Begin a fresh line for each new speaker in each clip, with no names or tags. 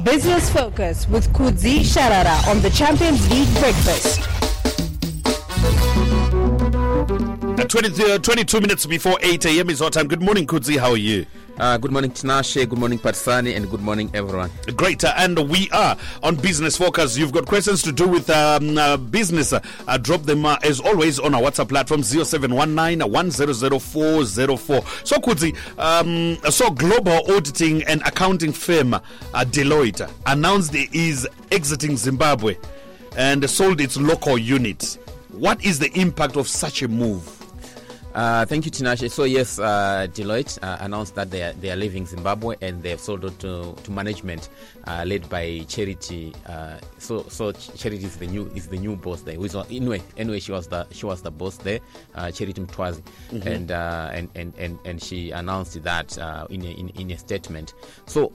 Business Focus with Kudzi Sharara on the Champions League Breakfast.
Uh, 20, uh, 22 minutes before 8 a.m. is our time. Good morning, Kudzi. How are you?
Uh, good morning, Tinashe. Good morning, Patsani. And good morning, everyone.
Great. Uh, and we are on Business Focus. You've got questions to do with um, uh, business. Uh, drop them uh, as always on our WhatsApp platform 0719 100404. So, Kudzi, um, so global auditing and accounting firm uh, Deloitte announced it is exiting Zimbabwe and sold its local unit. What is the impact of such a move?
Uh, thank you, Tinashe. So yes, uh, Deloitte uh, announced that they are, they are leaving Zimbabwe and they have sold it to, to management uh, led by Charity. Uh, so so Charity is the new is the new boss there. Was, anyway, anyway, she was the she was the boss there, uh, Charity Mtwazi,
Mm-hmm.
and, uh, and and and and she announced that uh, in, a, in in a statement. So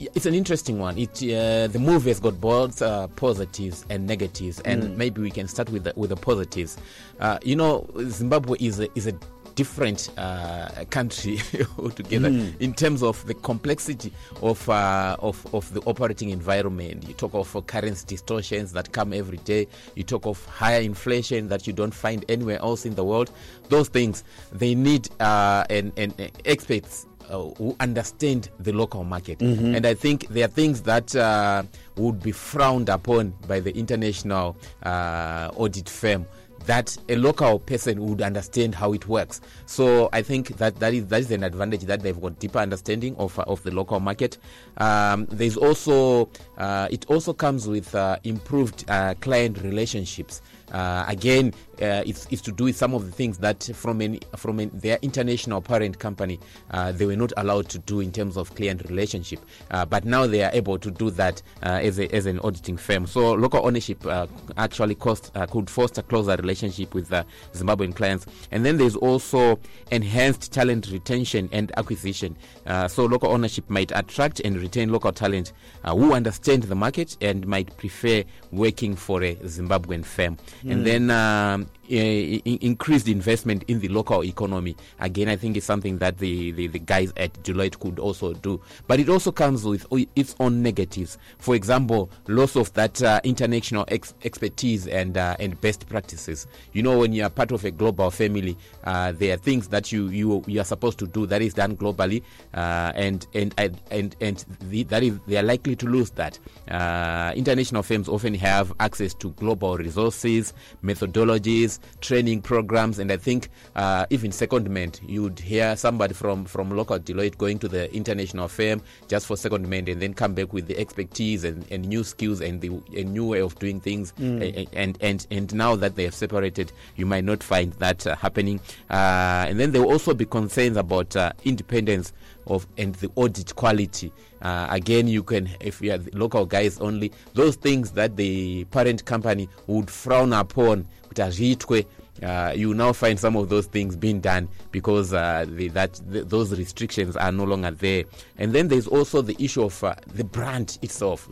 it's an interesting one. It uh, the movie has got both uh, positives and negatives, and maybe we can start with the, with the positives. Uh, you know, Zimbabwe is a, is a different uh, country altogether in terms of the complexity of, uh, of of the operating environment. You talk of currency distortions that come every day. You talk of higher inflation that you don't find anywhere else in the world. Those things they need uh, and, and experts uh, who understand the local market. And I think there are things that uh, would be frowned upon by the international uh, audit firm that a local person would understand how it works. So I think that that is that is an advantage that they've got deeper understanding of uh, of the local market. Um, there's also uh, it also comes with uh, improved uh, client relationships. Uh, again, uh, it's, to do with some of the things that from an, from an, their international parent company uh, they were not allowed to do in terms of client relationship. Uh, but now they are able to do that uh, as, a, as an auditing firm. So local ownership uh, actually cost, could foster closer relationship with Zimbabwean clients. And then there's also enhanced talent retention and acquisition. So local ownership might attract and retain local talent who understand the market and might prefer working for a Zimbabwean firm. And then um, increased investment in the local economy. Again, I think it's something that the, the, the guys at Deloitte could also do. But it also comes with its own negatives. For example, loss of that uh, international ex- expertise and uh, and best practices. You know, when you are part of a global family, uh, there are things that you, you you are supposed to do that is done globally, uh, and and and and, and the, that is they are likely to lose that. Uh, international firms often have access to global resources, methodologies, training programs, and I think uh, even secondment, you'd hear somebody from from local Deloitte going to the international firm just for secondment, and then come back with the expertise and, and new skills and the a new way of doing things. A- And and and now that they have separated, you might not find that uh, happening. Uh, and then there will also be concerns about uh, independence of and the audit quality. Uh, again, you can if you are the local guys only those things that the parent company would frown upon. Kuti azviitwe, Uh, you now find some of those things being done because uh, the, that th those restrictions are no longer there. And then there's also the issue of uh, the brand itself.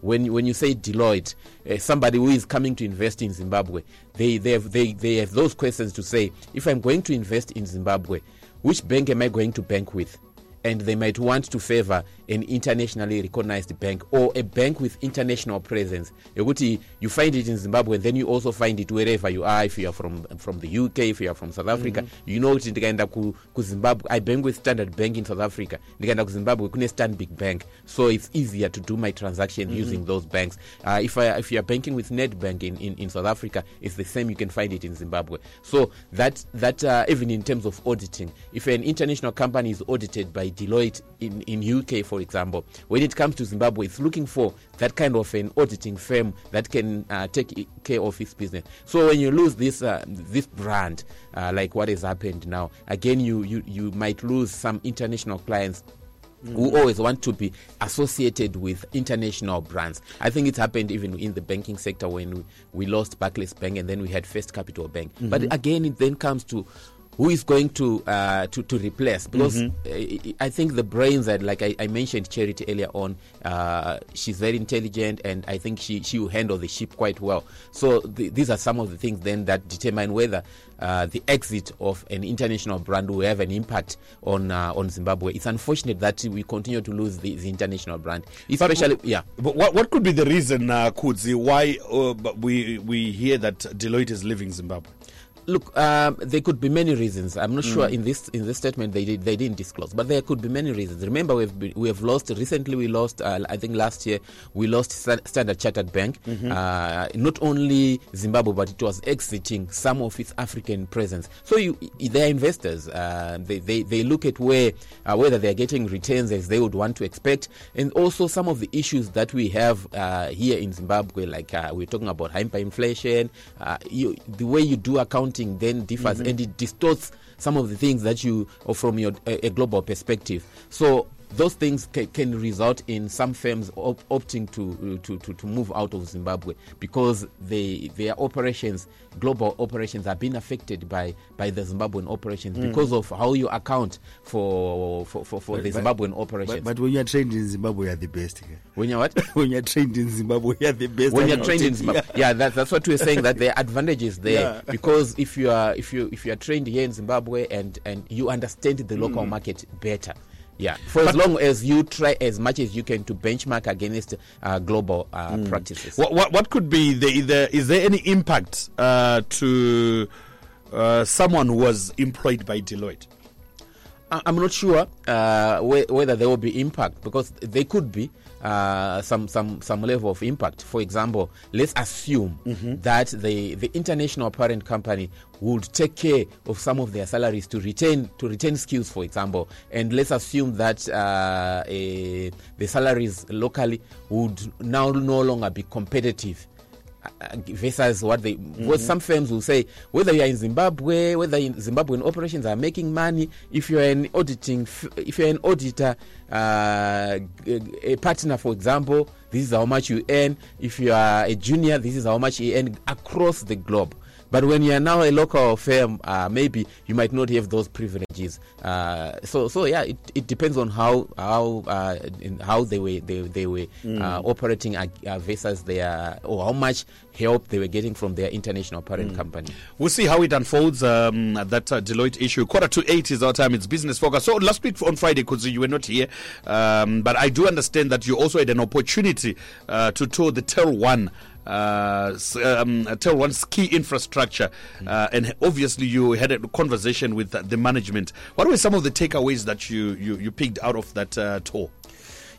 When when you say Deloitte, uh, somebody who is coming to invest in Zimbabwe, they they have, they they have those questions to say. If I'm going to invest in Zimbabwe, which bank am I going to bank with? and they might want to favor an internationally recognized bank or a bank with international presence. Yokuti you find it in zimbabwe and then you also find it wherever you are. If you are from, from the uk if you are from south africa you know kuti ndikaenda ku, kuzimbabwe i bank with standard bank in south africa. Ndikaenda kuzimbabwe kune stanbic bank. So it's easier to do my transaction using those banks. Uh, if, I, if you are banking with nedbank in, in, in south africa it's the same. You can find it in zimbabwe. So that, that uh, even in terms of auditing if an international company is audited by Deloitte in, in UK, for example, when it comes to Zimbabwe, it's looking for that kind of an auditing firm that can uh, take care of its business. So when you lose this uh, this brand, uh, like what has happened now, again you, you you might lose some international clients who always want to be associated with international brands. I think it's happened even in the banking sector when we, we lost Barclays Bank and then we had First Capital Bank. But again, it then comes to who is going to uh, to, to replace? Because uh, I think the brains that like I, I mentioned Charity earlier on uh, she's very intelligent and I think she, she will handle the ship quite well. So the, these are some of the things then that determine whether uh, the exit of an international brand will have an impact on uh, on Zimbabwe. It's unfortunate that we continue to lose the, the international brand especially yeah.
But what, what could be the reason, uh, Kudzi, why uh, but we, we hear that Deloitte is leaving Zimbabwe?
Look, um, there could be many reasons. I'm not sure in this in this statement they did, they didn't disclose, but there could be many reasons. Remember, we've been, we have lost recently. We lost, uh, I think last year we lost Standard Chartered Bank. Uh, not only Zimbabwe, but it was exiting some of its African presence. So you, they are investors. Uh, they, they they look at where uh, whether they are getting returns as they would want to expect, and also some of the issues that we have uh, here in Zimbabwe, like uh, we're talking about hyperinflation. Uh, you, the way you do accounting then differs, mm-hmm. and it distorts some of the things that you, or from your a, a global perspective. So those things ca- can result in some firms op- opting to, to, to, to move out of Zimbabwe because they, their operations, global operations, are being affected by, by the Zimbabwean operations because of how you account for for, for, for the
but-
Zimbabwean operations.
But, but when you are trained in Zimbabwe, you are the best.
when you're what?
when you are trained in Zimbabwe, you are the best.
when you're trained in Zimbabwe. Yeah, that, that's what we're saying. That there are advantages there
Yeah.
because if you are if you if you are trained here in Zimbabwe and and you understand the local
Mm.
market better. Yeah, for as long as you try as much as you can to benchmark against uh, global uh,
Mm.
practices.
What, what, what could be the, the is there any impact uh, to uh, someone who was employed by Deloitte?
I- I'm not sure uh, whe- whether there will be impact because they could be uh, some some some level of impact. For example, let's assume that the the international parent company would take care of some of their salaries to retain to retain skills, for example, and let's assume that uh, eh, the salaries locally would now no longer be competitive versus what they what some firms will say whether you are in Zimbabwe whether in Zimbabwean operations are making money if you are an auditing if you are an auditor uh, a partner for example this is how much you earn. If you are a junior this is how much you earn across the globe but when you are now a local firm, uh, maybe you might not have those privileges. Uh, so, so yeah, it, it depends on how how uh, in how they were they, they were uh, operating uh, versus their or how much help they were getting from their international parent company.
We'll see how it unfolds. Um, that uh, Deloitte issue. Quarter to eight is our time. It's business focus. So last week on Friday, because you were not here, um, but I do understand that you also had an opportunity uh, to tour the Tel One. Uh, um, Tel One's key infrastructure, uh, and obviously you had a conversation with uh, the management. What were some of the takeaways that you you, you picked out of that uh, tour?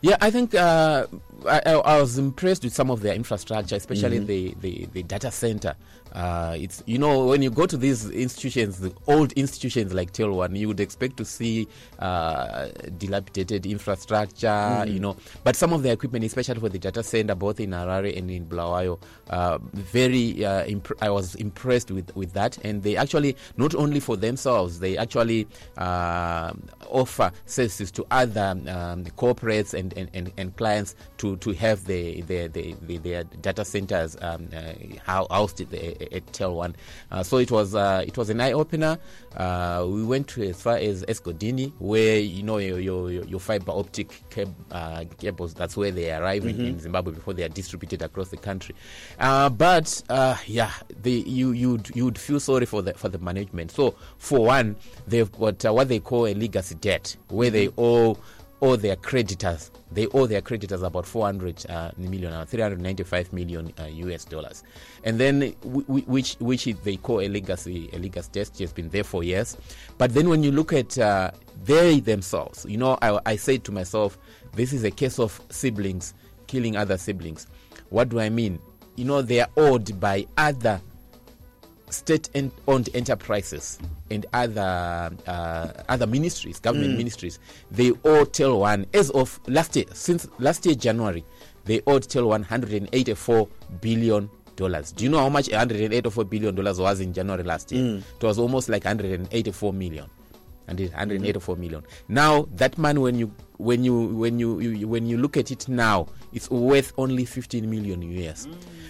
Yeah, I think uh, I, I was impressed with some of their infrastructure, especially the, the, the data center. Uh, it's you know when you go to these institutions, the old institutions like Tel One, you would expect to see uh, dilapidated infrastructure, you know. But some of the equipment, especially for the data center, both in Harare and in Bulawayo, uh, very uh, imp- I was impressed with with that. And they actually not only for themselves, they actually uh, offer services to other um, corporates and, and, and, and clients to, to have the, the, the, the, their data centers um, uh, hou- housed at, the- at Tel One. Uh, so it was uh, it was an eye opener. Uh, we went to as far as Esigodini, where you know your your, your- fiber optic cab, uh, cables. That's where they arrive in, in Zimbabwe before they are distributed across the country. Uh, but uh, yeah, the, you you'd you'd feel sorry for the for the management. So for one, they've got uh, what they call a legacy debt, where they owe owe their creditors. They owe their creditors about 400 uh, million, uh, 395 million uh, US dollars, and then w- w- which which they call a legacy a legacy debt. Has been there for years, but then when you look at uh, they themselves, you know, I, I say to myself, this is a case of siblings killing other siblings. What do I mean? You know, they are owed by other state-owned enterprises and other uh, other ministries, government mm. ministries, they owe Tel One as of last year, since last year January, they owed Tel 184 billion dollars. Do you know how much 184 billion dollars was in January last year? Mm. It was almost like 184 million. And 184 mm. million. Now that money, when you when you when you, you when you look at it now, it's worth only 15 million US.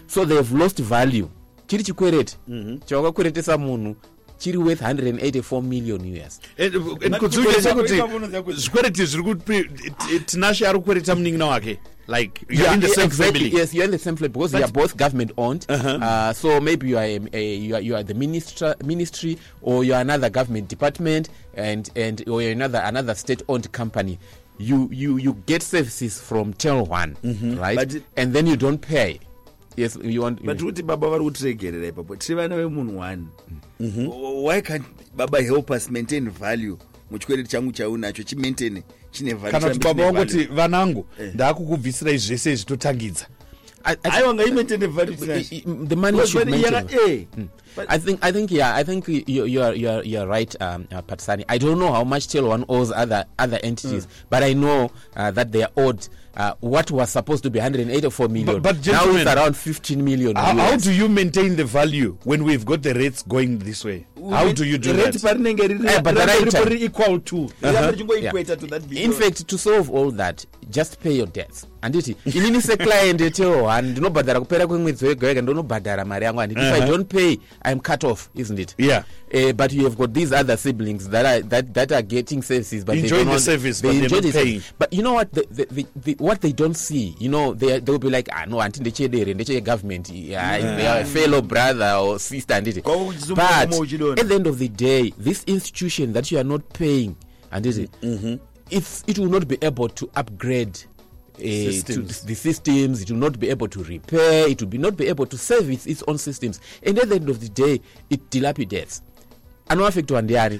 So they've lost value. Chiri chikwereti mhm. chavakakweretesa munhu chiri worth 184 million us
And- uh, and
But
kudziuchesa
ipapo-
kuti
ipapo unoziva kuti-
zvikwereti zviri kuti tinashe ari kukwereta munin'ina wake like you're
Yeah,
in the
yeah,
same
exactly.
family
Yes, you're in the same family because you are both government owned. Uh-huh. Uh, so maybe you are a, a, you are you are the minister ministry or you are another government department and and or you're another another state owned company. You you you get services from Channel One, mm-hmm. right?
But-
and then you don't pay. Yes, you want.
but kuti baba vari kutiregerera ipapo tiri vana vemunhu one why can't baba help us maintain value muchikwereti changu chaunacho chimaintain chine value
kana kuti baba wangoti vanangu
Eh.
ndaakukubvisirai zvese zvitotangidza
aiwa ngaimaintain value
the money should maintain.
But-
I think I think yeah I think you you are you are, you are right um, uh, Patsani. I don't know how much Tel One owes other other entities, but I know uh, that they are owed uh, what was supposed to be 184 million.
But- but
now it's around 15 million.
how, how do you maintain the value when we've got the rates going this way how do you do
rate
that
riri
Eh, but the
rambe
right
ripo
time-
equal to rirambe richingoequata to that
In fact, to solve all that, just pay your debts. anditi inini seclient yetel one ndinobhadhara kupera kwemwedzi wega wega ndinobhadhara mari yangu if i don't pay i'm cut off isn't it?
Yeah.
Uh, but you have got these other siblings that are that, that are getting services but
Enjoying
they don't
the service,
they
but they're
enjoy the
paying.
but you know what? The, the, the, the, what they don't see you know they they'll be like ah no anti ndechedere ndeche government yeah, they are a fellow brother or sister
Kwavo kuchizumba
but at the end of the day this institution that you are not paying anditi
Mm-hmm.
it's it will not be able to upgrade
Systems.
the systems it will not be able to repair it will be not be able to service its own systems and at the end of the day it dilapidates anoafectwa ndiani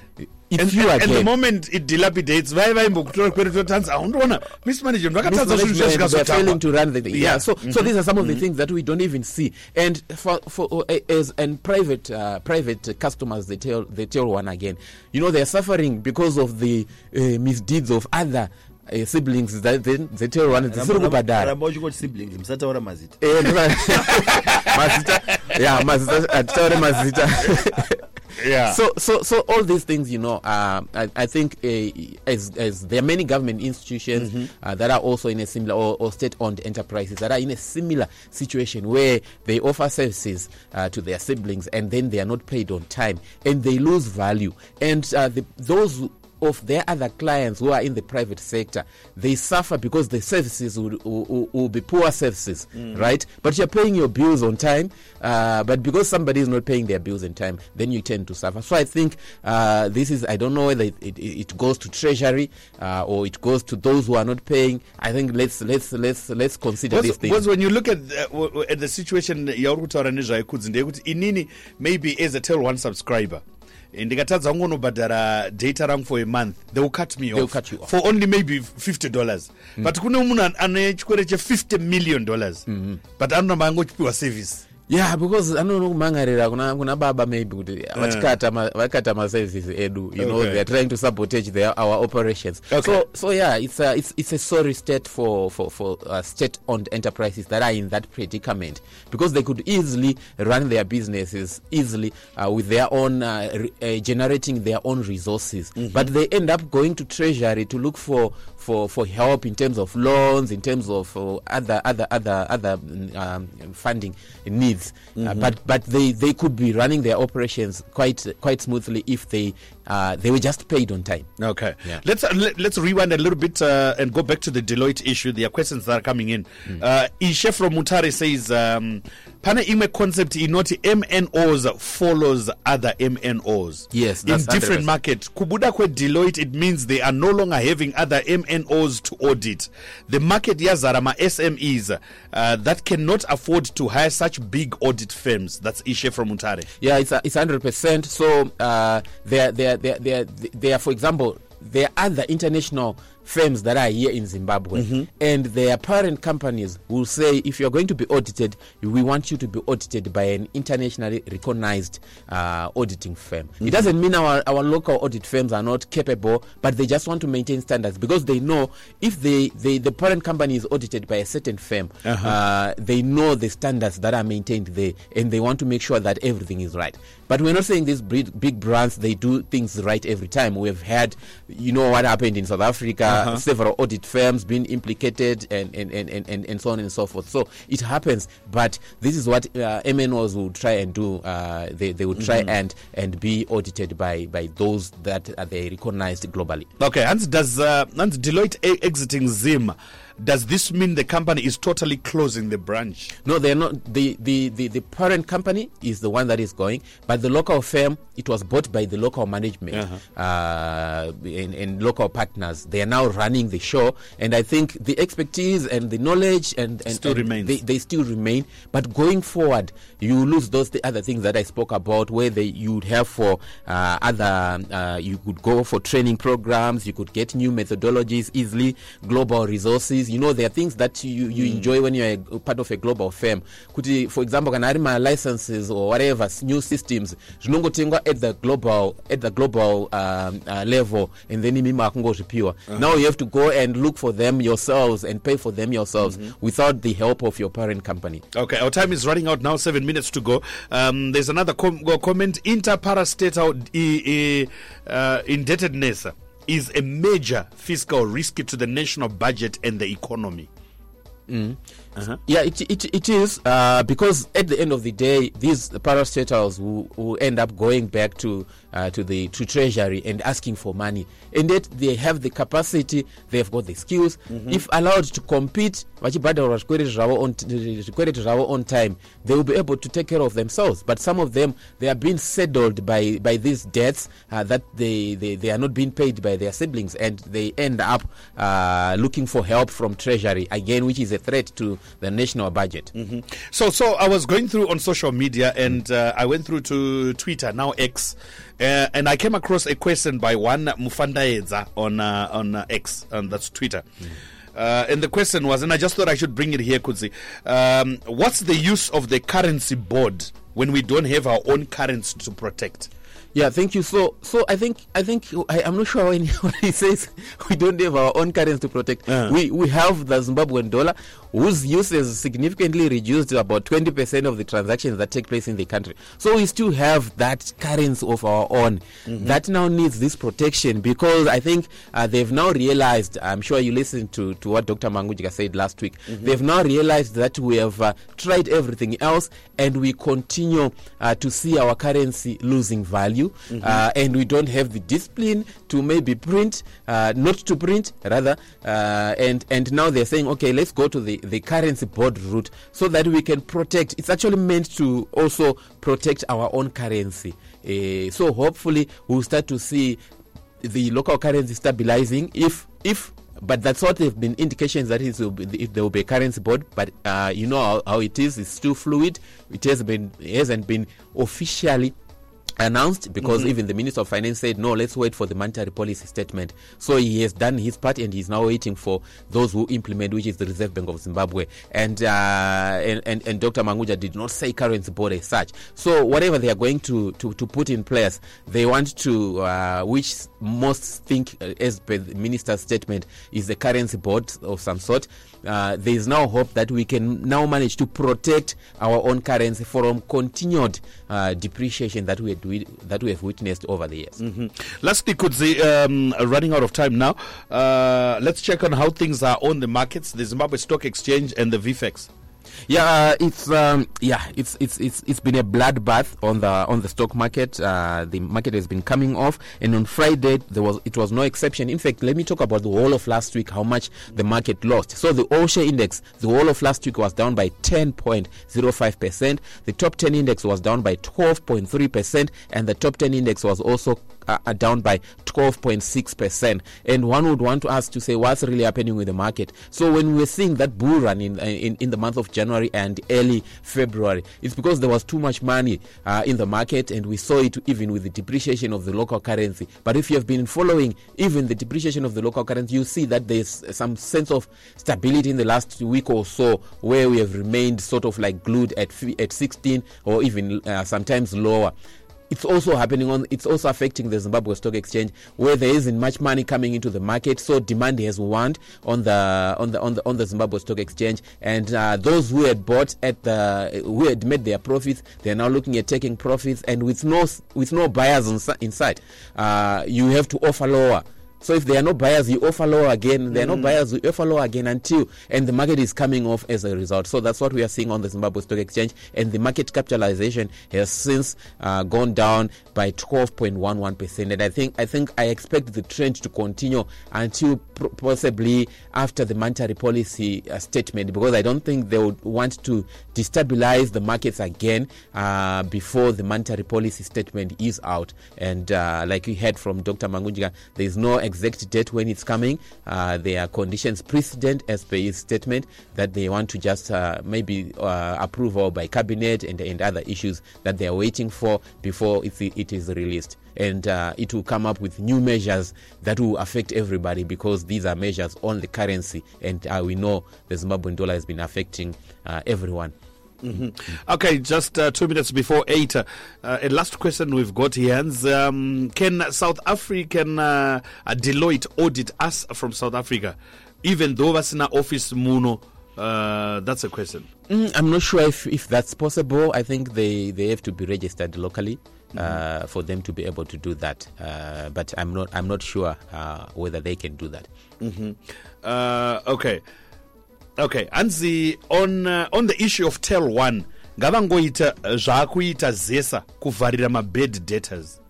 it's
and,
you
and, and the moment it dilapidates vai vaimbokutora kweretu totanza aundiona miss manager ndakatadza zvinhu
Mismanagement, they're failing to run the thing.
Yeah.
Yeah. So, so these are some of the things that we don't even see. And for for uh, as and private uh, private customers, they tell they tell one again, you know, they're suffering because of the uh, misdeeds of other uh, siblings. That they, they tell one, "Zisiri kubhadhara."
ramba uchingoti siblings musataura mazita
Eh, mazita yeah mazita atitaure mazita
Yeah.
so so so all these things you know uh, I, I think uh, as as there are many government institutions uh, that are also in a similar or, or state owned enterprises that are in a similar situation where they offer services uh, to their siblings and then they are not paid on time and they lose value and uh, the, those of their other clients who are in the private sector, they suffer because the services will, will, will be poor services, right? But you're paying your bills on time, uh, but because somebody is not paying their bills in time, then you tend to suffer. So I think uh, this is, I don't know whether it, it, it goes to treasury uh, or it goes to those who are not paying. I think let's let's let's let's consider these
because
things.
because when you look at the, w- at the situation yauri kutaura nezvaikudzi ndeyekuti inini maybe as a tel one subscriber eh, ndikatadza kungonobhadhara data rangu for a month. They will cut me off.
cut off.
for only maybe 50 dollars. But kune munhu an- ane chikwere che50 million dollars. But anoramba angochipiwa service
yeah because anoona kumangarira kuna, kuna baba maybe kuti ma- vakata maservices edu you know
Okay.
they're trying to sabotage their, our operations.
Okay.
so so yeah it's a, it's, it's a sorry state for for, for uh, state owned enterprises that are in that predicament. Because they could easily run their businesses easily uh, with their own uh, re- uh, generating their own resources. But they end up going to treasury to look for for for help in terms of loans in terms of uh, other other other other um, funding needs. Uh, but but they they could be running their operations quite quite smoothly if they uh, they were just paid on time
Okay.
Yeah.
Let's uh, let, let's rewind a little bit uh, and go back to the Deloitte issue. There are questions that are coming in.
Hmm.
Uh, Ishe from Mutare says, um, "Pane imwe concept inoti MNOs follows other MNOs.
Yes,
in different
100%.
market. Kubuda kwe Deloitte, it means they are no longer having other MNOs to audit. The market yazara ma SMEs uh, that cannot afford to hire such big audit firms. That's Ishe from Mutare.
Yeah, it's a, it's hundred percent. So uh, there, there, there, there, there. For example, there are other international firms that are here in Zimbabwe, and their parent companies will say, if you are going to be audited, we want you to be audited by an internationally recognized uh, auditing firm. It doesn't mean our our local audit firms are not capable, but they just want to maintain standards because they know if they, they the parent company is audited by a certain firm, uh, they know the standards that are maintained there, and they want to make sure that everything is right. But we're not saying these big, big brands they do things right every time. We've had, you know, what happened in South Africa uh, several audit firms being implicated, and and, and, and, and and so on and so forth. So it happens, but this is what uh, MNOs will try and do. Uh, they they will try and and be audited by by those that are they recognized globally.
Okay, and does uh, Hans Deloitte exiting Zim? Does this mean the company is totally closing the branch?
No, they're not. The, the, the, the parent company is the one that is going, but the local firm, it was bought by the local management
Uh-huh.
uh, and, and local partners. They are now running the show, and I think the expertise and the knowledge and, and,
Still
and. They, they still remain. But going forward, you lose those the other things that I spoke about, where they you would have for uh, other. Uh, you could go for training programs. You could get new methodologies easily. Global resources. You know, there are things that you, you
Mm.
enjoy when you're a part of a global firm. Kuti, for example, can kana ari licenses or whatever new systems zvinongotengwa at the global at the global um, uh, level, and then imimi.
Uh-huh.
Now you have to go and look for them yourselves and pay for them yourselves
Mm-hmm.
without the help of your parent company.
Okay, our time is running out now. Seven minutes to go. Um, there's another com- comment. Interparastatal i- i- uh, indebtedness is a major fiscal risk to the national budget and the economy. Mm.
Yeah, it, it, it is uh, because at the end of the day, these parastatals will, will end up going back to uh, to the to treasury and asking for money, and yet they have the capacity, they've got the skills. If allowed to compete, vachibhadharwa zvikwereti zvavo on zvikwereti zvavo on time, they will be able to take care of themselves. But some of them, they are being saddled by by these debts uh, that they, they they are not being paid by their siblings, and they end up uh, looking for help from treasury again, which is a threat to the national budget.
So, so I was going through on social media, and uh, I went through to Twitter now X, uh, and I came across a question by one Mufandaedza on uh, on uh, X, and that's Twitter. Uh, and the question was, and I just thought I should bring it here, Kudzi. Um, what's the use of the currency board when we don't have our own currency to protect?
Yeah, thank you. So, so I think I think I, I'm not sure when, he says we don't have our own currency to protect.
Uh.
We we have the Zimbabwean dollar, whose use is significantly reduced to about 20 percent of the transactions that take place in the country. So we still have that currency of our own that now needs this protection because I think uh, they've now realized. I'm sure you listened to to what Dr. Mangujika said last week. They've now realized that we have uh, tried everything else and we continue uh, to see our currency losing value uh, and we don't have the discipline to maybe print uh, not to print rather uh, and and now they're saying okay let's go to the the currency board route so that we can protect it's actually meant to also protect our own currency. Uh, so hopefully we'll start to see the local currency stabilizing if if but that's what there have been indications that be, if there will be a currency board but uh, you know how, how it is it's still fluid. It has been it hasn't been officially announced because even the minister of finance said no let's wait for the monetary policy statement. So he has done his part and he's now waiting for those who implement which is the reserve bank of zimbabwe. And uh, and, and, and dr Mangudya did not say currency board as such. So whatever they are going to, to, to put in place they want to uh, which most think uh, as per the minister's statement is the currency board of some sort. Uh, there is now hope that we can now manage to protect our own currency from continued uh, depreciation that we, had, that we have witnessed over the years.
Lastly, Kudzi, um, running out of time now. Uh, let's check on how things are on the markets, the Zimbabwe Stock Exchange and the VFEX.
Yeah, uh, it's um, yeah, it's it's it's it's been a bloodbath on the on the stock market. Uh, the market has been coming off, and on Friday there was it was no exception. In fact, let me talk about the whole of last week. How much the market lost. So the All Index, the whole of last week was down by 10.05 percent. The top 10 index was down by 12.3 percent, and the top 10 index was also uh, are down by 12.6%. And one would want to ask to say what's really happening with the market. So when we're seeing that bull run in, in, in the month of and early February, it's because there was too much money uh, in the market and we saw it even with the depreciation of the local currency. But if you have been following even the depreciation of the local currency, you see that there's some sense of stability in the last week or so where we have remained sort of like glued at, at 16 or even uh, sometimes lower it's also happening on it's also affecting the zimbabwe stock exchange where there isn't much money coming into the market so demand has waned on the on the on the on the zimbabwe stock exchange. And uh, those who had bought at the who had made their profits they're now looking at taking profits and with no with no buyers in, in sight uh, you have to offer lower So if there are no buyers, you offer lower again. There are no buyers, you offer lower again until and the market is coming off as a result. So that's what we are seeing on the Zimbabwe Stock Exchange, and the market capitalization has since uh, gone down by 12.11 percent. And I think I think I expect the trend to continue until pr- possibly after the monetary policy uh, statement, because I don't think they would want to destabilize the markets again uh, before the monetary policy statement is out. And uh, like we heard from Dr. Mangunjika, there is no exact date when it's coming. Uh, there are conditions precedent as per his statement that they want to just uh, maybe uh, approval by cabinet and, and other issues that they are waiting for before it's, it is released. And uh, it will come up with new measures that will affect everybody because these are measures on the currency, and uh, we know the Zimbabwean dollar has been affecting uh, everyone.
Okay, just uh, two minutes before eight. Uh, uh, a last question we've got here. Hans. Um, can South African uh, uh, Deloitte audit us from South Africa, even though that's in our office muno? Uh, that's a question.
Mm, I'm not sure if, if that's possible. I think they, they have to be registered locally uh, for them to be able to do that. Uh, but I'm not I'm not sure uh, whether they can do that.
Uh, okay, okay. Anzi, on uh, on the issue of tel one, ngavangoita uh, zvaakuita zesa kuvharira mabed debtors.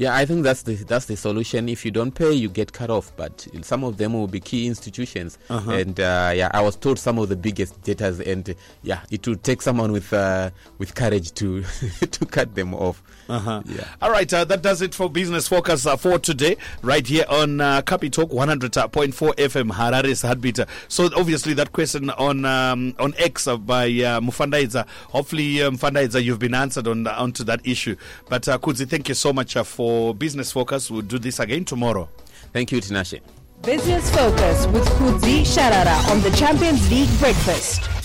Yeah, I think that's the that's the solution. If you don't pay, you get cut off. But some of them will be key institutions, and uh, yeah, I was told some of the biggest debtors, and yeah, it will take someone with uh, with courage to to cut them off.
Uh-huh.
Yeah.
All right, uh, that does it for Business Focus uh, for today, right here on uh, Talk 100.4 FM, Harare's Heartbeat. So obviously that question on um, on X by uh, Mufandaiza, hopefully um, Mufandaiza, you've been answered on onto that issue. But uh, Kudzi, thank you so much uh, for Business Focus. We'll do this again tomorrow.
Thank you, Tinashe.
Business Focus with Kudzi Sharara on the Champions League Breakfast.